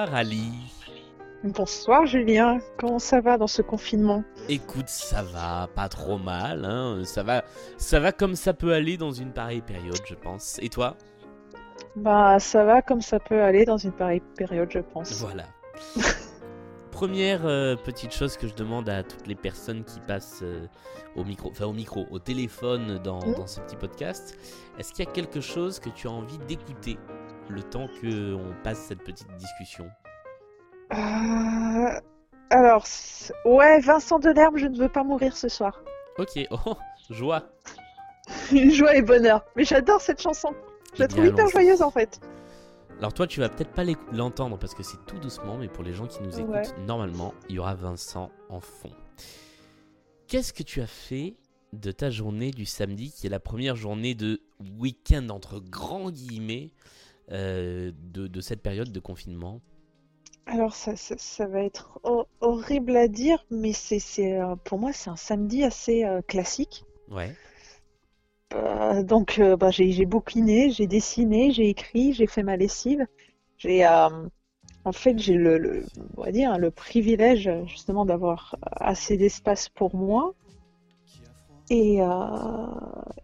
Bonsoir Ali. Bonsoir Julien, comment ça va dans ce confinement? Écoute, ça va, pas trop mal, hein. ça va, ça va comme ça peut aller dans une pareille période, je pense. Et toi? Bah ça va comme ça peut aller dans une pareille période, je pense. Voilà. Première euh, petite chose que je demande à toutes les personnes qui passent euh, au micro, enfin au micro, au téléphone dans, Mhm. dans ce petit podcast, est-ce qu'il y a quelque chose que tu as envie d'écouter le temps que on passe cette petite discussion? Euh, alors, ouais, Vincent Delerme, je ne veux pas mourir ce soir. Ok, oh, joie. Joie et bonheur. Mais j'adore cette chanson. Je la Eh trouve hyper joyeuse en fait. Alors toi, tu vas peut-être pas l'entendre parce que c'est tout doucement, mais pour les gens qui nous écoutent, Ouais. normalement, il y aura Vincent en fond. Qu'est-ce que tu as fait de ta journée du samedi, qui est la première journée de week-end entre grands guillemets euh, de, de cette période de confinement? Alors ça, ça, ça va être ho- horrible à dire, mais c'est, c'est, euh, pour moi c'est un samedi assez euh, classique. Ouais. Euh, donc euh, bah, j'ai, bouquiné, j'ai dessiné, j'ai écrit, j'ai fait ma lessive. J'ai euh, en fait j'ai le, le- on va dire le privilège justement d'avoir assez d'espace pour moi et,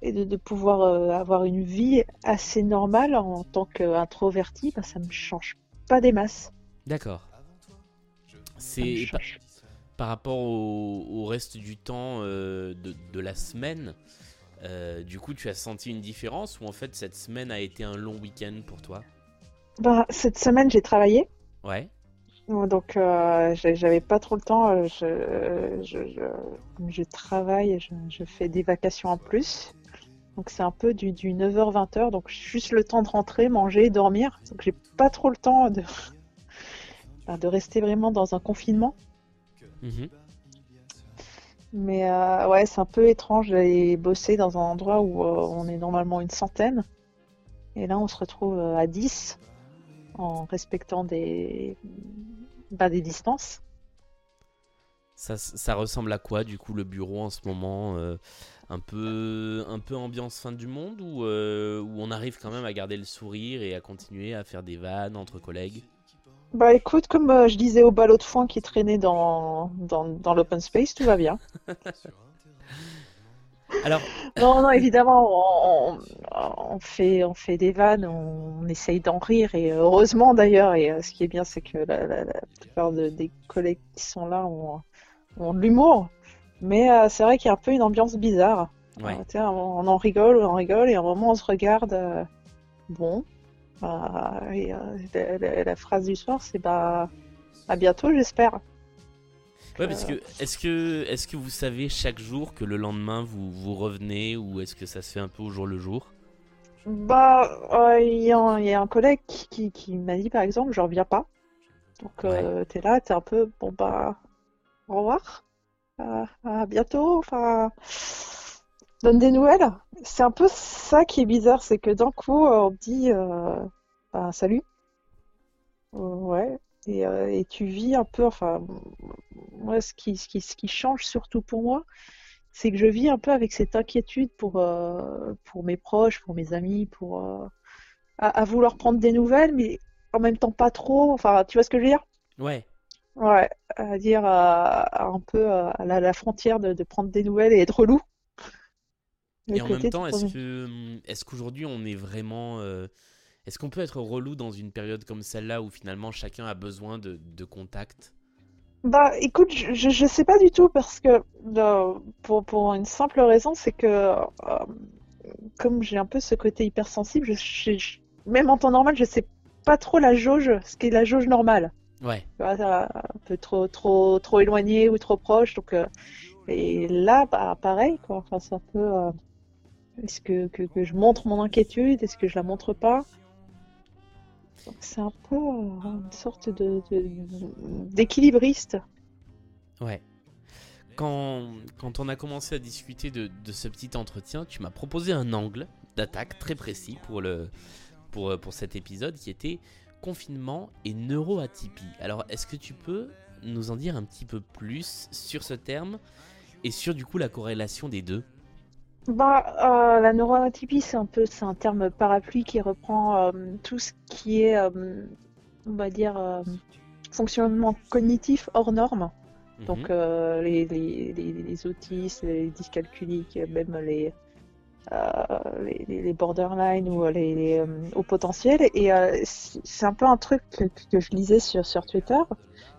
et de, de pouvoir avoir une vie assez normale en tant qu'introverti, bah, ça me change pas des masses. D'accord. C'est par rapport au, au reste du temps de, de la semaine. Euh, du coup, tu as senti une différence ou en fait cette semaine a été un long week-end pour toi? Bah, cette semaine j'ai travaillé. Ouais. Donc, euh, j'avais pas trop le temps. euh, Je, je, je, comme je travaille, je, je fais des vacations en plus. Donc, c'est un peu du, du 9h-20h. Donc, juste le temps de rentrer, manger, dormir. Donc, j'ai pas trop le temps de, de rester vraiment dans un confinement. Mhm. Mais euh, ouais, c'est un peu étrange d'aller bosser dans un endroit où euh, on est normalement une centaine. Et là, on se retrouve euh, à 10 en respectant des, bah, des distances. Ça, ressemble à quoi du coup le bureau en ce moment un peu un peu ambiance fin du monde ou où on arrive quand même à garder le sourire et à continuer à faire des vannes entre collègues? Bah écoute, comme euh, je disais au ballot de foin qui traînait dans, dans, dans l'open space, tout va bien. Alors Non, non, évidemment, on, fait, on fait des vannes, on, essaye d'en rire, et heureusement d'ailleurs, et euh, ce qui est bien, c'est que la, la- la plupart de- des collègues qui sont là ont, ont de l'humour, mais euh, c'est vrai qu'il y a un peu une ambiance bizarre. ouais. On, on en rigole, on en rigole, et à un moment on se regarde, euh, bon, et, euh, la, la- phrase du soir, c'est bah, à bientôt, j'espère. Ouais, parce que est-ce que est-ce que vous savez chaque jour que le lendemain vous vous revenez ou est-ce que ça se fait un peu au jour le jour? Bah, euh, il y a, un- il y a un collègue qui, qui, qui m'a dit par exemple, je reviens pas. Donc, euh, t'es là, t'es un peu, bon bah, au revoir, Euh, à bientôt, enfin, donne des nouvelles. C'est un peu ça qui est bizarre, c'est que d'un coup, euh, on dit, euh, bah, salut. Euh, ouais. Et, euh, et tu vis un peu, enfin, moi, ce qui, ce qui, ce qui change surtout pour moi, c'est que je vis un peu avec cette inquiétude pour, euh, pour mes proches, pour mes amis, pour à, à vouloir prendre des nouvelles, mais en même temps pas trop. Enfin, tu vois ce que je veux dire? Ouais. Ouais, à dire un peu à la, la frontière de, de prendre des nouvelles et être relou. Et en même temps, est-ce prendre- que hum, est-ce qu'aujourd'hui on est vraiment euh, est-ce qu'on peut être relou dans une période comme celle-là où finalement chacun a besoin de, de contact? Bah, écoute, je, je sais pas du tout parce que euh, pour, pour une simple raison, c'est que euh, comme j'ai un peu ce côté hypersensible, je, je- je- même en temps normal, je sais pas trop la jauge, ce qu'est la jauge normale. Ouais. Ça, un peu trop, trop, trop éloigné ou trop proche. Donc, euh, et là, bah, pareil, quoi. Enfin, c'est un peu. Est-ce que, que, je montre mon inquiétude? Est-ce que je la montre pas? C'est un peu euh, une sorte de, d'équilibriste. Ouais. Quand, quand on a commencé à discuter de, de ce petit entretien, tu m'as proposé un angle d'attaque très précis pour, le, pour, pour cet épisode qui était confinement et neuroatypie. Alors, est-ce que tu peux nous en dire un petit peu plus sur ce terme et sur du coup la corrélation des deux? Bah, euh, la neuroatypie, c'est un peu, c'est un terme parapluie qui reprend euh, tout ce qui est euh, on va dire, fonctionnement cognitif hors norme. Donc Mhm. euh, les, les, les, les autistes, les dyscalculiques, même les, les, borderline ou les, hauts potentiels. Et c'est un peu un truc que, que je lisais sur, sur Twitter.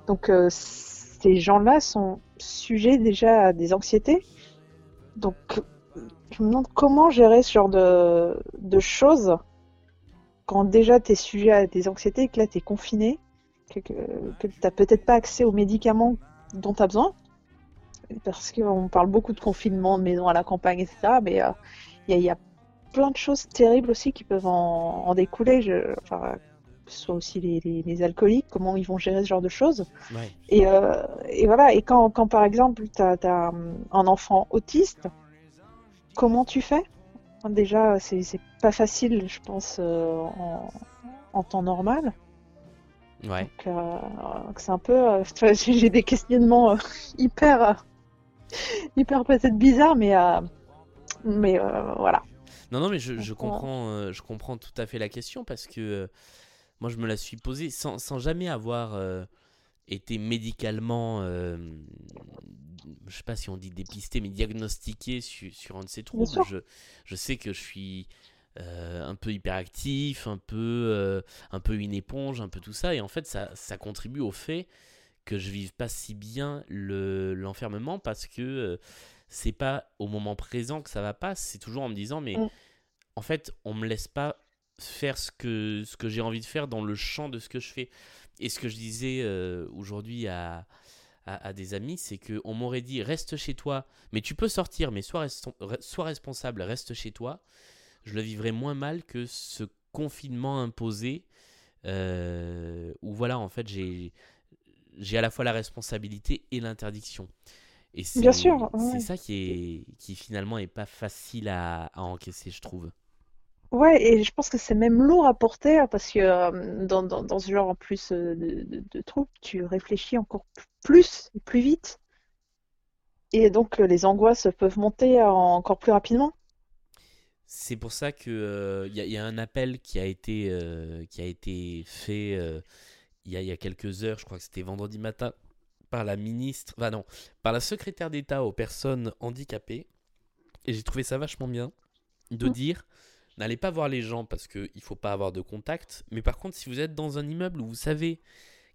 Donc ces gens-là sont sujets déjà à des anxiétés. Donc je me demande comment gérer ce genre de, de choses quand déjà tu es sujet à des anxiétés et que là tu es confiné, que, que, que tu n'as peut-être pas accès aux médicaments dont tu as besoin. Parce qu'on parle beaucoup de confinement, de maison à la campagne, etc. Mais euh, il y, a- il y a plein de choses terribles aussi qui peuvent en, en découler. Je, enfin, que ce soit aussi les, les- les alcooliques, comment ils vont gérer ce genre de choses. Ouais. Et, euh, et voilà, et quand, quand par exemple tu as, un enfant autiste, comment tu fais? Déjà, c'est pas facile, je pense, euh, en, en temps normal. Ouais. Donc, euh, c'est un peu. euh, J'ai des questionnements euh, hyper. hyper peut-être bizarres, mais. mais voilà. Non, non, mais je, comprends, je comprends tout à fait la question parce que moi, je me la suis posée sans, sans jamais avoir été médicalement, euh, je sais pas si on dit dépisté, mais diagnostiqué su- sur un de ces troubles. Je, je sais que je suis euh, un peu hyperactif, un peu, euh, un peu une éponge, un peu tout ça, et en fait, ça, ça contribue au fait que je vive pas si bien le l'enfermement parce que euh, c'est pas au moment présent que ça va pas, c'est toujours en me disant mais Mm. en fait on me laisse pas faire ce que ce que j'ai envie de faire dans le champ de ce que je fais. Et ce que je disais euh, aujourd'hui à, à, à des amis, c'est que on m'aurait dit reste chez toi, mais tu peux sortir, mais sois, reston- re- sois responsable, reste chez toi. Je le vivrais moins mal que ce confinement imposé euh, où voilà en fait j'ai j'ai à la fois la responsabilité et l'interdiction. Et c'est Bien sûr, c'est ouais. ça qui est qui finalement est pas facile à, à encaisser, je trouve. Ouais, et je pense que c'est même lourd à porter hein, parce que euh, dans, dans, dans ce genre en plus euh, de, de, tu réfléchis encore plus et plus vite. Et donc euh, les angoisses peuvent monter encore plus rapidement. C'est pour ça que euh, y, a- il y a un appel qui a été qui a été fait il y a, il y a quelques heures, je crois que c'était vendredi matin, par la ministre, enfin non, par la secrétaire d'État aux personnes handicapées. Et j'ai trouvé ça vachement bien de Mm. dire n'allez pas voir les gens parce qu'il ne faut pas avoir de contact. Mais par contre, si vous êtes dans un immeuble où vous savez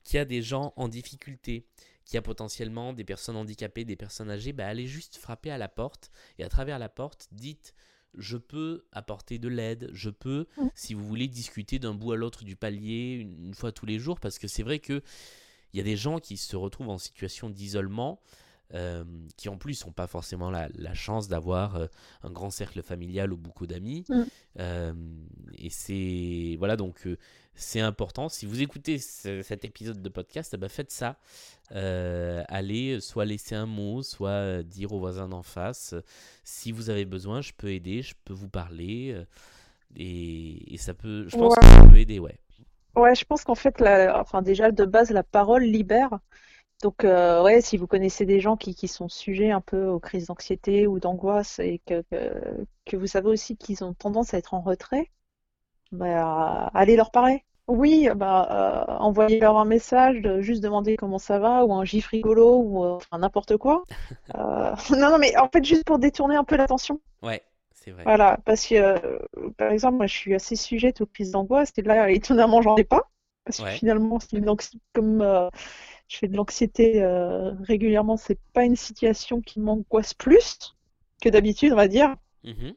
qu'il y a des gens en difficulté, qu'il y a potentiellement des personnes handicapées, des personnes âgées, bah, allez juste frapper à la porte et à travers la porte, dites je peux apporter de l'aide, je peux, Mm. si vous voulez, discuter d'un bout à l'autre du palier une, une fois tous les jours, parce que c'est vrai que il y a des gens qui se retrouvent en situation d'isolement, euh, qui en plus n'ont pas forcément la, la chance d'avoir euh, un grand cercle familial ou beaucoup d'amis. Mm. Euh, et c'est voilà donc c'est important. Si vous écoutez ce- cet épisode de podcast, eh ben, faites ça. Allez, soit laisser un mot, soit dire aux voisins d'en face, si vous avez besoin, je peux aider, je peux vous parler. et, et ça peut, je pense Ouais. que ça peut aider, ouais. Ouais, je pense qu'en fait, la- enfin déjà de base, la parole libère. Donc euh, ouais, si vous connaissez des gens qui, qui sont sujets un peu aux crises d'anxiété ou d'angoisse et que, que, que vous savez aussi qu'ils ont tendance à être en retrait, bah, allez leur parler. Oui, bah, euh, envoyez-leur un message, de juste demander comment ça va, ou un gif rigolo, ou euh, enfin, n'importe quoi. Euh, non, non, mais en fait, juste pour détourner un peu l'attention. Ouais, c'est vrai. Voilà, parce que, euh, par exemple, moi, je suis assez sujette aux crises d'angoisse, et là, étonnamment, j'en ai pas. Parce que Ouais. finalement, c'est une anxi- comme euh, je fais de l'anxiété euh, régulièrement, c'est pas une situation qui m'angoisse plus que d'habitude, on va dire. Mhm.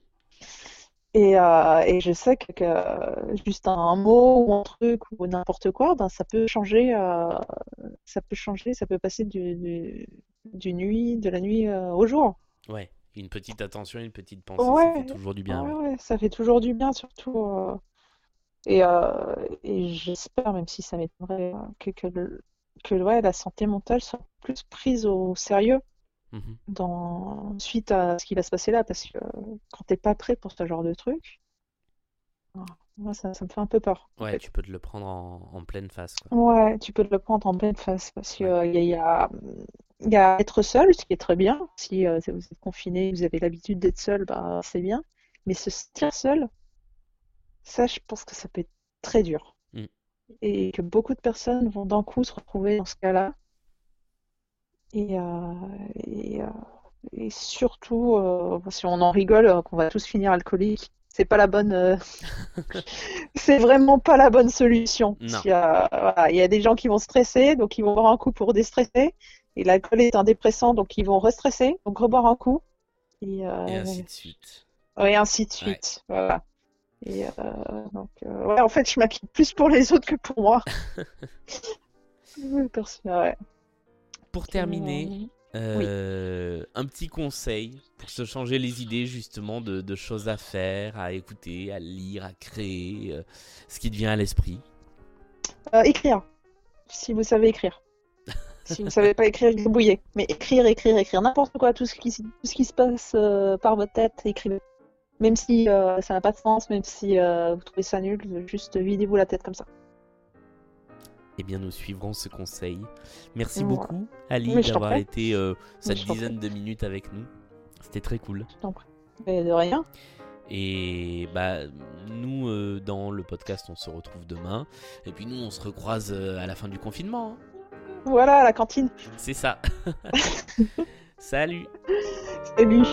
Et, euh, et je sais que, que juste un mot ou un truc ou n'importe quoi, ben, ça peut changer, euh, ça peut changer, ça peut passer du, du, du nuit, de la nuit euh, au jour. Ouais, une petite attention, une petite pensée, ça fait toujours du bien. ouais, ouais. ouais, ça fait toujours du bien, surtout. et et j'espère, même si ça m'étonnerait, que, que, le- que ouais, la santé mentale soit plus prise au sérieux Mhm. dans, suite à ce qui va se passer là, parce que euh, quand t'es pas prêt pour ce genre de truc, ah, moi, ça, ça me fait un peu peur. en Ouais, fait. tu peux te le prendre en, en pleine face, quoi. Ouais, tu peux te le prendre en pleine face parce que Ouais. euh, y a, y être seul, ce qui est très bien. Si euh, vous êtes confiné, vous avez l'habitude d'être seul, bah, c'est bien. Mais se sentir seul, ça, je pense que ça peut être très dur. Et que beaucoup de personnes vont d'un coup se retrouver dans ce cas-là. Et, euh, et, euh, et surtout, euh, si on en rigole, qu'on va tous finir alcooliques, c'est pas la bonne, euh, c'est vraiment pas la bonne solution. Il y a, voilà, il y a des gens qui vont stresser, donc ils vont boire un coup pour déstresser. Et l'alcool est un dépressant, donc ils vont restresser, donc reboire un coup. Et, euh, Et ainsi de suite. et ainsi de suite. Voilà. Et euh, donc, euh, ouais, en fait, je m'inquiète plus pour les autres que pour moi. Ouais. Pour terminer, Euh, un petit conseil pour se changer les idées justement de, de choses à faire, à écouter, à lire, à créer, euh, ce qui te vient à l'esprit. euh, écrire, si vous savez écrire. Si vous savez pas écrire, gribouillez. Mais écrire, écrire, écrire, n'importe quoi, tout ce qui, tout ce qui se passe par votre tête, écrivez. Même si euh, ça n'a pas de sens, même si euh, vous trouvez ça nul, juste videz-vous la tête comme ça. Eh bien, nous suivrons ce conseil. Merci Ouais. beaucoup, Ali, je t'en d'avoir prie. été euh, cette je t'en dizaine de minutes avec nous. C'était très cool. Mais de rien. Et bah, nous, euh, dans le podcast, on se retrouve demain. Et puis nous, on se recroise euh, à la fin du confinement. hein. Voilà, la cantine. C'est ça. Salut Salut.